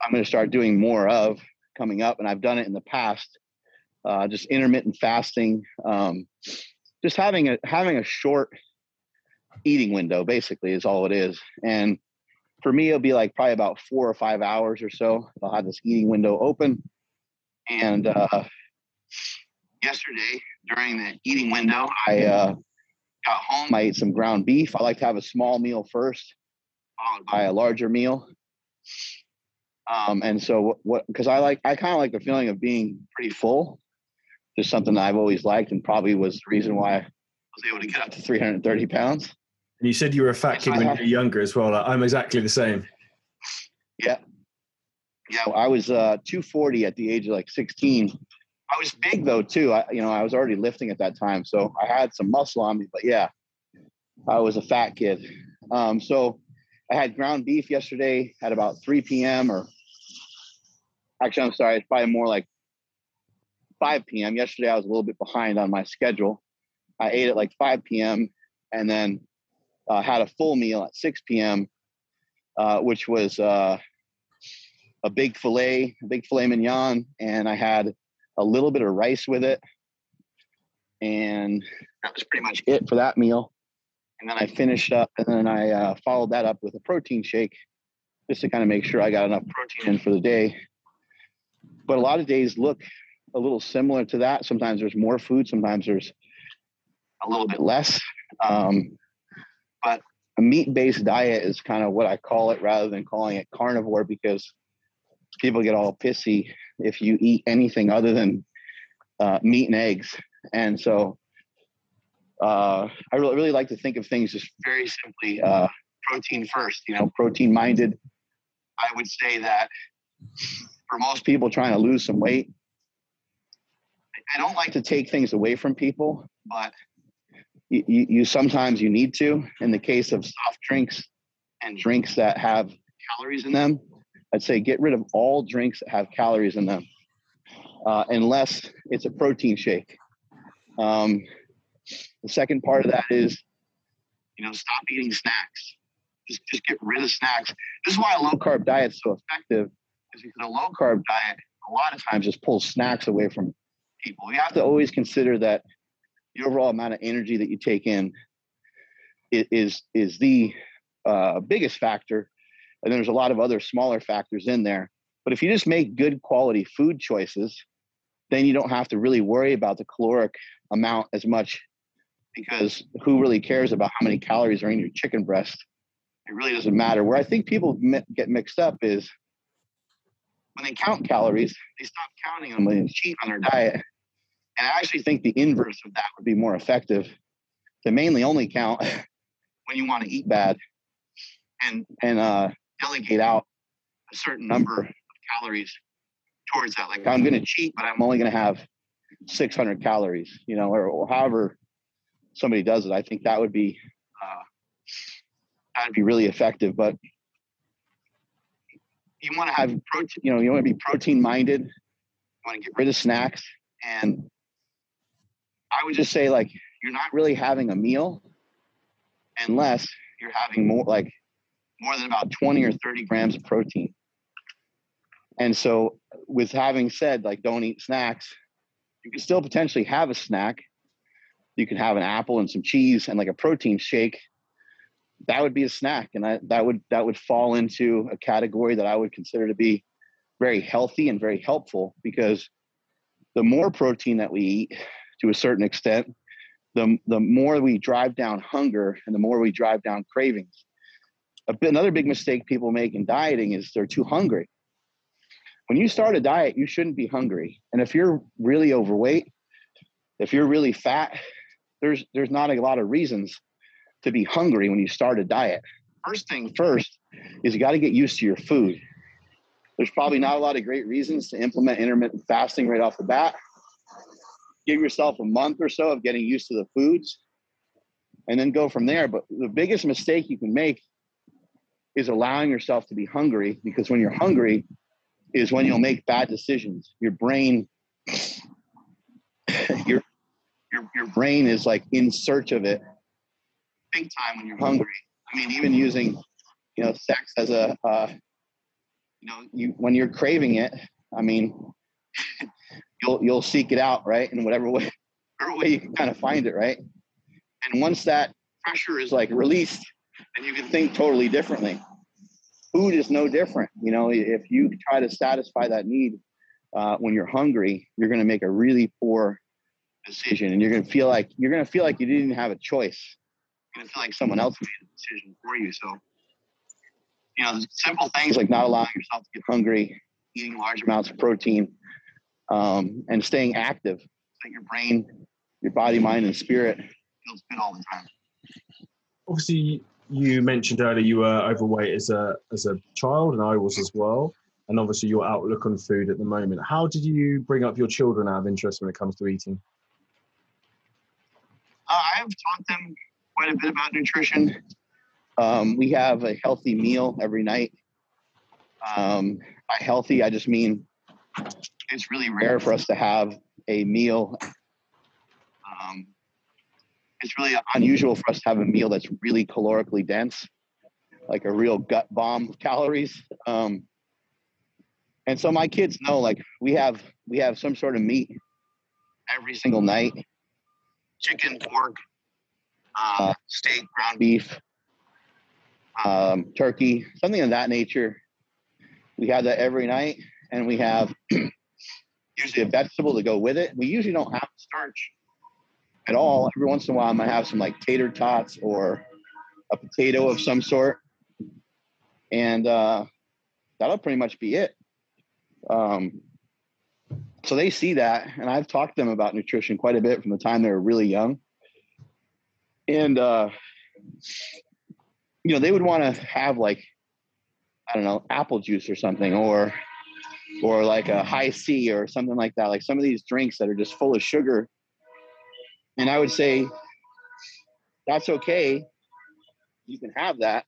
I'm going to start doing more of coming up, and I've done it in the past. Uh, just intermittent fasting, um, just having a having a short eating window, basically, is all it is. And for me, it'll be like probably about four or five hours or so. I'll have this eating window open, and uh, yesterday during the eating window, I uh, got home. I ate some ground beef. I like to have a small meal first, followed by a larger meal. Um, and so what, because I like, I kind of like the feeling of being pretty full, just something that I've always liked and probably was the reason why I was able to get up to 330 pounds. And you said you were a fat kid when you were younger as well. I'm exactly the same. Yeah. Yeah. I was uh, 240 at the age of like 16. I was big though too. I, you know, I was already lifting at that time, so I had some muscle on me. But yeah, I was a fat kid. Um, so I had ground beef yesterday at about 3 p.m. or actually, I'm sorry, it's probably more like 5 p.m. Yesterday, I was a little bit behind on my schedule. I ate at like 5 p.m. and then uh, had a full meal at 6 p.m., uh, which was uh, a big filet, a big filet mignon, and I had a little bit of rice with it. And that was pretty much it for that meal. And then I finished up, and then I uh, followed that up with a protein shake just to kind of make sure I got enough protein in for the day. But a lot of days look a little similar to that. Sometimes there's more food, sometimes there's a little bit less. Um, a meat based diet is kind of what I call it rather than calling it carnivore because people get all pissy if you eat anything other than uh, meat and eggs. And so uh, I really, really like to think of things just very simply uh, protein first, you know, protein minded. I would say that for most people trying to lose some weight, I don't like to take things away from people, but you, you, sometimes you need to. In the case of soft drinks and drinks that have calories in them, I'd say get rid of all drinks that have calories in them, uh, unless it's a protein shake. Um, the second part of that is, you know, stop eating snacks. Just, just get rid of snacks. This is why a low carb diet is so effective, because a low carb diet a lot of times just pulls snacks away from people. You have to always consider that the overall amount of energy that you take in is is the uh, biggest factor and there's a lot of other smaller factors in there. But if you just make good quality food choices, then you don't have to really worry about the caloric amount as much because who really cares about how many calories are in your chicken breast? It really doesn't matter. Where I think people get mixed up is when they count calories, they stop counting them they cheat on their diet. And I actually think the inverse of that would be more effective to mainly only count when you want to eat bad and and uh, delegate out a certain number of calories towards that. Like I'm going to cheat, but I'm only going to have 600 calories, you know, or, or, however somebody does it. I think that would be uh, that would be really effective. But you want to have protein, you know, you want to be protein minded. You want to get rid of snacks, and I would just say like you're not really having a meal unless you're having more like more than about 20 or 30 grams of protein. And so, with having said, like, don't eat snacks, you can still potentially have a snack. You can have an apple and some cheese and like a protein shake. That would be a snack, and I, that would that would fall into a category that I would consider to be very healthy and very helpful because the more protein that we eat, to a certain extent, the the more we drive down hunger and the more we drive down cravings another big mistake people make in dieting is they're too hungry. When you start a diet, you shouldn't be hungry. And if you're really overweight, if you're really fat, there's there's not a lot of reasons to be hungry when you start a diet. First thing first is you got to get used to your food. There's probably not a lot of great reasons to implement intermittent fasting right off the bat. Give yourself a month or so of getting used to the foods and then go from there. But the biggest mistake you can make is allowing yourself to be hungry because when you're hungry is when you'll make bad decisions. Your brain, your your your brain is like in search of it big time when you're hungry. I mean, even using you know sex as a uh, you know, you when you're craving it, I mean, you'll you'll seek it out, right? In whatever way, whatever way you can kind of find it, right? And once that pressure is like released, then you can think totally differently. Food is no different. You know, if you try to satisfy that need uh, when you're hungry, you're going to make a really poor decision, and you're going to feel like you're going to feel like you didn't have a choice. You're going to feel like someone else made a decision for you. So, you know, simple things like not allowing yourself to get hungry, eating large amounts of protein, um, and staying active so your brain, your body, mind, and spirit feels good all the time. Obviously, you mentioned earlier you were overweight as a as a child, and I was as well. And obviously, your outlook on food at the moment. How did you bring up your children out of interest when it comes to eating? Uh, I've taught them quite a bit about nutrition. Um, we have a healthy meal every night. Um, by healthy, I just mean it's really rare for us to have a meal. Um, it's really unusual for us to have a meal that's really calorically dense, like a real gut bomb of calories. Um, and so my kids know, like we have we have some sort of meat every single night: chicken, pork, uh, steak, ground beef, um, turkey, something of that nature. We have that every night, and we have usually a vegetable to go with it. We usually don't have starch at all. Every once in a while, I might have some like tater tots or a potato of some sort, and uh, that'll pretty much be it. Um, so they see that, and I've talked to them about nutrition quite a bit from the time they were really young, and uh, you know they would want to have like I don't know apple juice or something, or or like a Hi-C or something like that, like some of these drinks that are just full of sugar. And I would say that's okay. You can have that,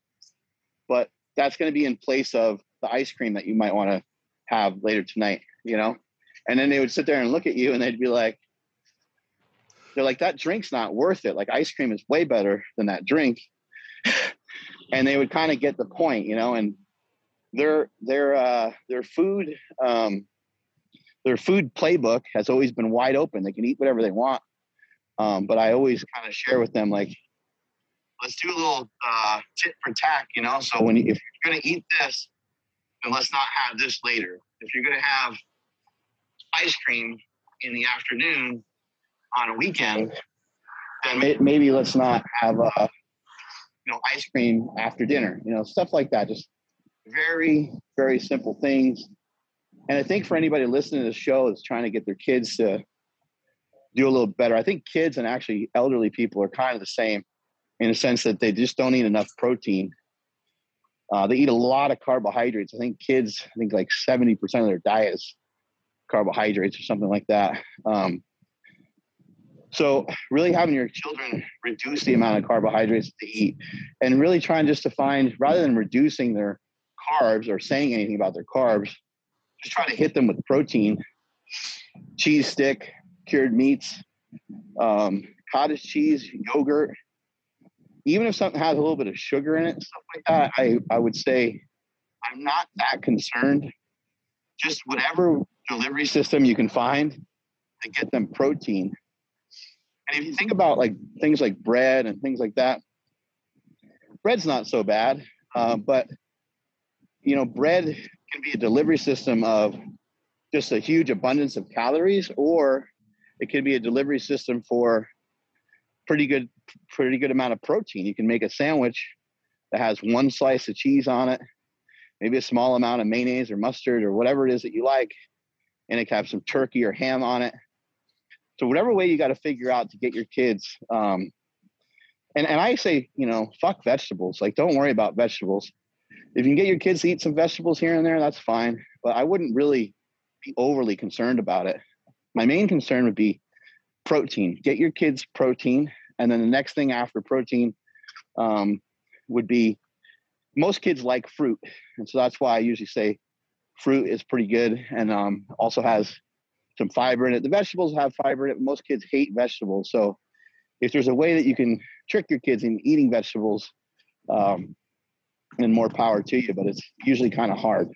but that's going to be in place of the ice cream that you might want to have later tonight, you know? And then they would sit there and look at you and they'd be like, they're like, that drink's not worth it. Like ice cream is way better than that drink. and they would kind of get the point, you know, and their their uh, their food um, their food playbook has always been wide open. They can eat whatever they want, um, but I always kind of share with them like, let's do a little uh, tit for tack, you know. So when you, if you're going to eat this, then let's not have this later. If you're going to have ice cream in the afternoon on a weekend, then maybe let's not have uh, you know ice cream after dinner. You know, stuff like that. Just very, very simple things. And I think for anybody listening to the show that's trying to get their kids to do a little better, I think kids and actually elderly people are kind of the same in a sense that they just don't eat enough protein. Uh, they eat a lot of carbohydrates. I think kids, I think like 70% of their diet is carbohydrates or something like that. Um, so really having your children reduce the amount of carbohydrates they eat and really trying just to find, rather than reducing their carbs or saying anything about their carbs, just try to hit them with protein, cheese stick, cured meats, um, cottage cheese, yogurt. Even if something has a little bit of sugar in it, stuff like that, I, I would say I'm not that concerned. Just whatever delivery system you can find to get them protein. And if you think about like things like bread and things like that, bread's not so bad, uh, but you know, bread can be a delivery system of just a huge abundance of calories, or it can be a delivery system for pretty good, pretty good amount of protein. You can make a sandwich that has one slice of cheese on it, maybe a small amount of mayonnaise or mustard or whatever it is that you like, and it can have some turkey or ham on it. So whatever way you got to figure out to get your kids, um, and and I say, you know, fuck vegetables. Like, don't worry about vegetables if you can get your kids to eat some vegetables here and there, that's fine. But I wouldn't really be overly concerned about it. My main concern would be protein. Get your kids protein, and then the next thing after protein um, would be most kids like fruit, and so that's why I usually say fruit is pretty good and um, also has some fiber in it. The vegetables have fiber in it. Most kids hate vegetables, so if there's a way that you can trick your kids into eating vegetables, um, and more power to you, but it's usually kind of hard.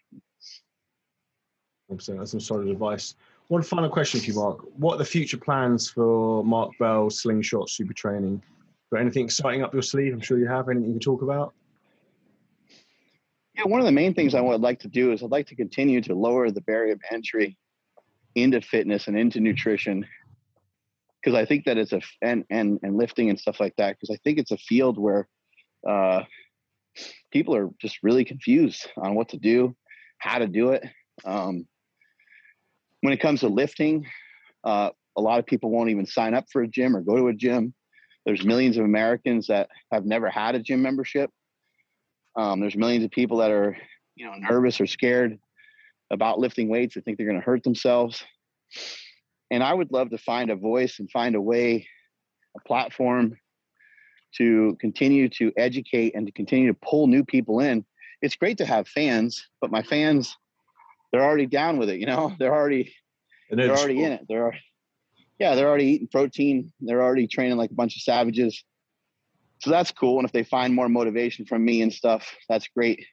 That's some solid advice. One final question for you, Mark. What are the future plans for Mark Bell Slingshot Super Training? Got anything exciting up your sleeve? I'm sure you have. Anything you can talk about? Yeah, one of the main things I would like to do is I'd like to continue to lower the barrier of entry into fitness and into nutrition because I think that it's a and and and lifting and stuff like that because I think it's a field where uh, people are just really confused on what to do, how to do it. Um, when it comes to lifting, uh, a lot of people won't even sign up for a gym or go to a gym. There's millions of Americans that have never had a gym membership. Um, there's millions of people that are, you know, nervous or scared about lifting weights. They think they're going to hurt themselves. And I would love to find a voice and find a way, a platform to continue to educate and to continue to pull new people in. It's great to have fans, but my fans, they're already down with it. You know, they're already they're already in it. They're yeah, they're already eating protein. They're already training like a bunch of savages. So that's cool. And if they find more motivation from me and stuff, that's great.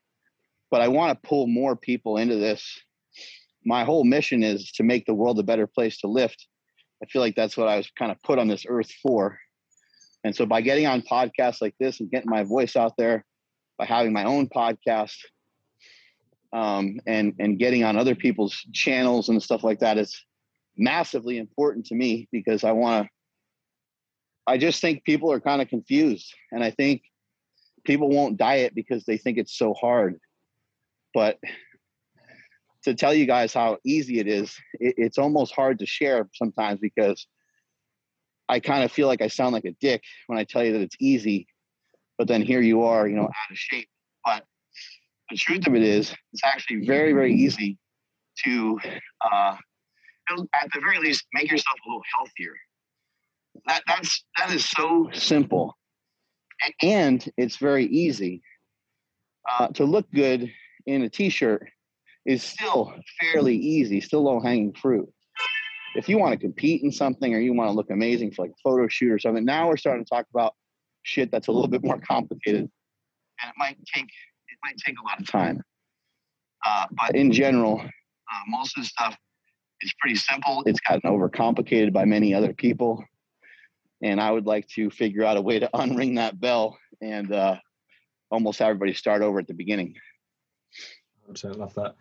But I want to pull more people into this. My whole mission is to make the world a better place to lift. I feel like that's what I was kind of put on this earth for. And so by getting on podcasts like this and getting my voice out there, by having my own podcast, um, and and getting on other people's channels and stuff like that is massively important to me because I want to. I just think people are kind of confused, and I think people won't diet because they think it's so hard. But to tell you guys how easy it is, it, it's almost hard to share sometimes because I kind of feel like I sound like a dick when I tell you that it's easy, but then here you are, you know, out of shape. But the truth of it is, it's actually very, very easy to, uh, at the very least, make yourself a little healthier. That that's that is so simple, and it's very easy. Uh, to look good in a t-shirt is still fairly easy, still low hanging fruit if you want to compete in something or you want to look amazing for like a photo shoot or something, now we're starting to talk about shit that's a little bit more complicated, and it might take it might take a lot of time. Uh, but in general, uh, most of the stuff is pretty simple. It's gotten overcomplicated by many other people, and I would like to figure out a way to unring that bell and uh, almost everybody start over at the beginning. 100% love that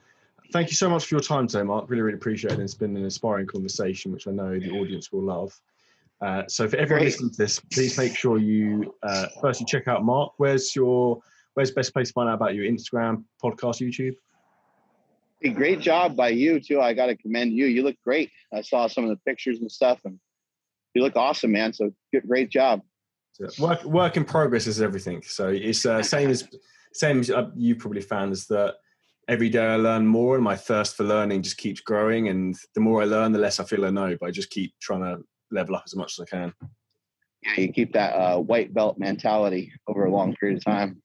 thank you so much for your time today, Mark. Really, really appreciate it. It's been an inspiring conversation, which I know the audience will love. Uh, so for everyone listening to this, please make sure you uh, firstly check out Mark. Where's your where's the best place to find out about your Instagram, podcast, YouTube? Hey, great job by you too. I got to commend you. You look great. I saw some of the pictures and stuff, and you look awesome, man. So good, great job. So work work in progress is everything. So it's uh, same as same as uh, you probably found is that every day I learn more, and my thirst for learning just keeps growing. And the more I learn, the less I feel I know. But I just keep trying to level up as much as I can. Yeah, you keep that uh, white belt mentality over a long period of time.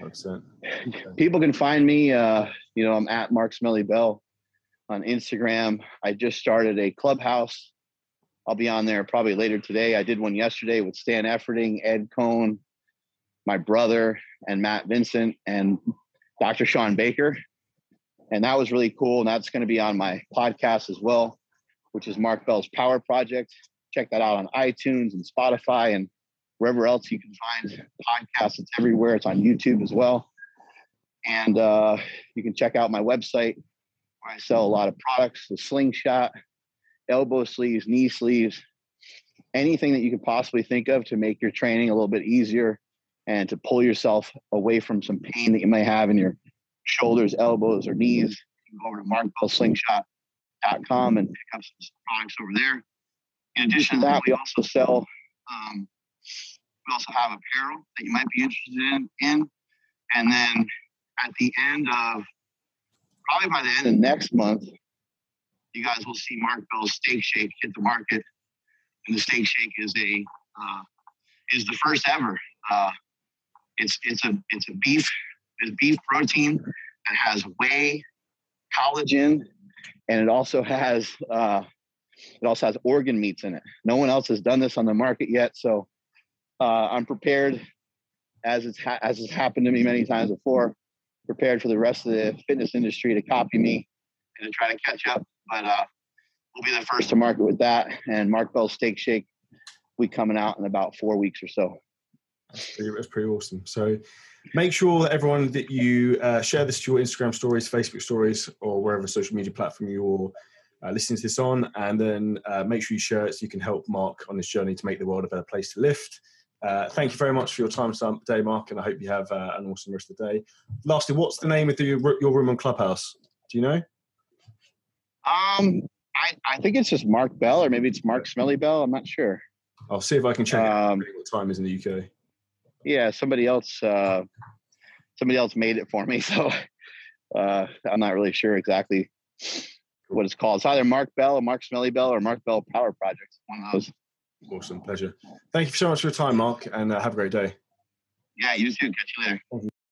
100%. People can find me. Uh, you know, I'm at Mark Smelly Bell on Instagram. I just started a clubhouse. I'll be on there probably later today. I did one yesterday with Stan Efferding, Ed Coan, my brother, and Matt Vincent, and Dr. Sean Baker and that was really cool. And that's going to be on my podcast as well, which is Mark Bell's Power Project. Check that out on iTunes and Spotify and wherever else you can find podcasts. It's everywhere. It's on YouTube as well. And uh, you can check out my website where I sell a lot of products: the slingshot, elbow sleeves, knee sleeves, anything that you could possibly think of to make your training a little bit easier and to pull yourself away from some pain that you may have in your shoulders, elbows, or knees, you can go over to markbellslingshot.com and pick up some products over there. In addition to that, we also sell, um, we also have apparel that you might be interested in, in. And then at the end of, probably by the end of next month, you guys will see Mark Bell's Steak Shake hit the market. And the Steak Shake is a, uh, is the first ever. Uh, it's, it's a, it's a beef is beef protein that has whey, collagen, and it also has uh, it also has organ meats in it. No one else has done this on the market yet, so uh, I'm prepared, as it's ha- as has happened to me many times before, prepared for the rest of the fitness industry to copy me and to try to catch up, but uh, we'll be the first to market with that. And Mark Bell Steak Shake, we coming out in about four weeks or so. That's pretty, that's pretty awesome. So make sure that everyone that you uh, share this to your Instagram stories, Facebook stories, or wherever social media platform you're uh, listening to this on, and then uh, make sure you share it so you can help Mark on this journey to make the world a better place to live. Uh, thank you very much for your time today, Mark, and I hope you have uh, an awesome rest of the day. Lastly, what's the name of the, your room on Clubhouse? Do you know? Um, I, I think it's just Mark Bell, or maybe it's Mark Smelly Bell. I'm not sure. I'll see if I can check um, what time is in the UK. Yeah, somebody else, uh, somebody else made it for me, so uh, I'm not really sure exactly what it's called. It's either Mark Bell or Mark Smelly Bell or Mark Bell Power Project. One of those. Awesome, pleasure. Thank you so much for your time, Mark, and uh, have a great day. Yeah, you too. Catch you later.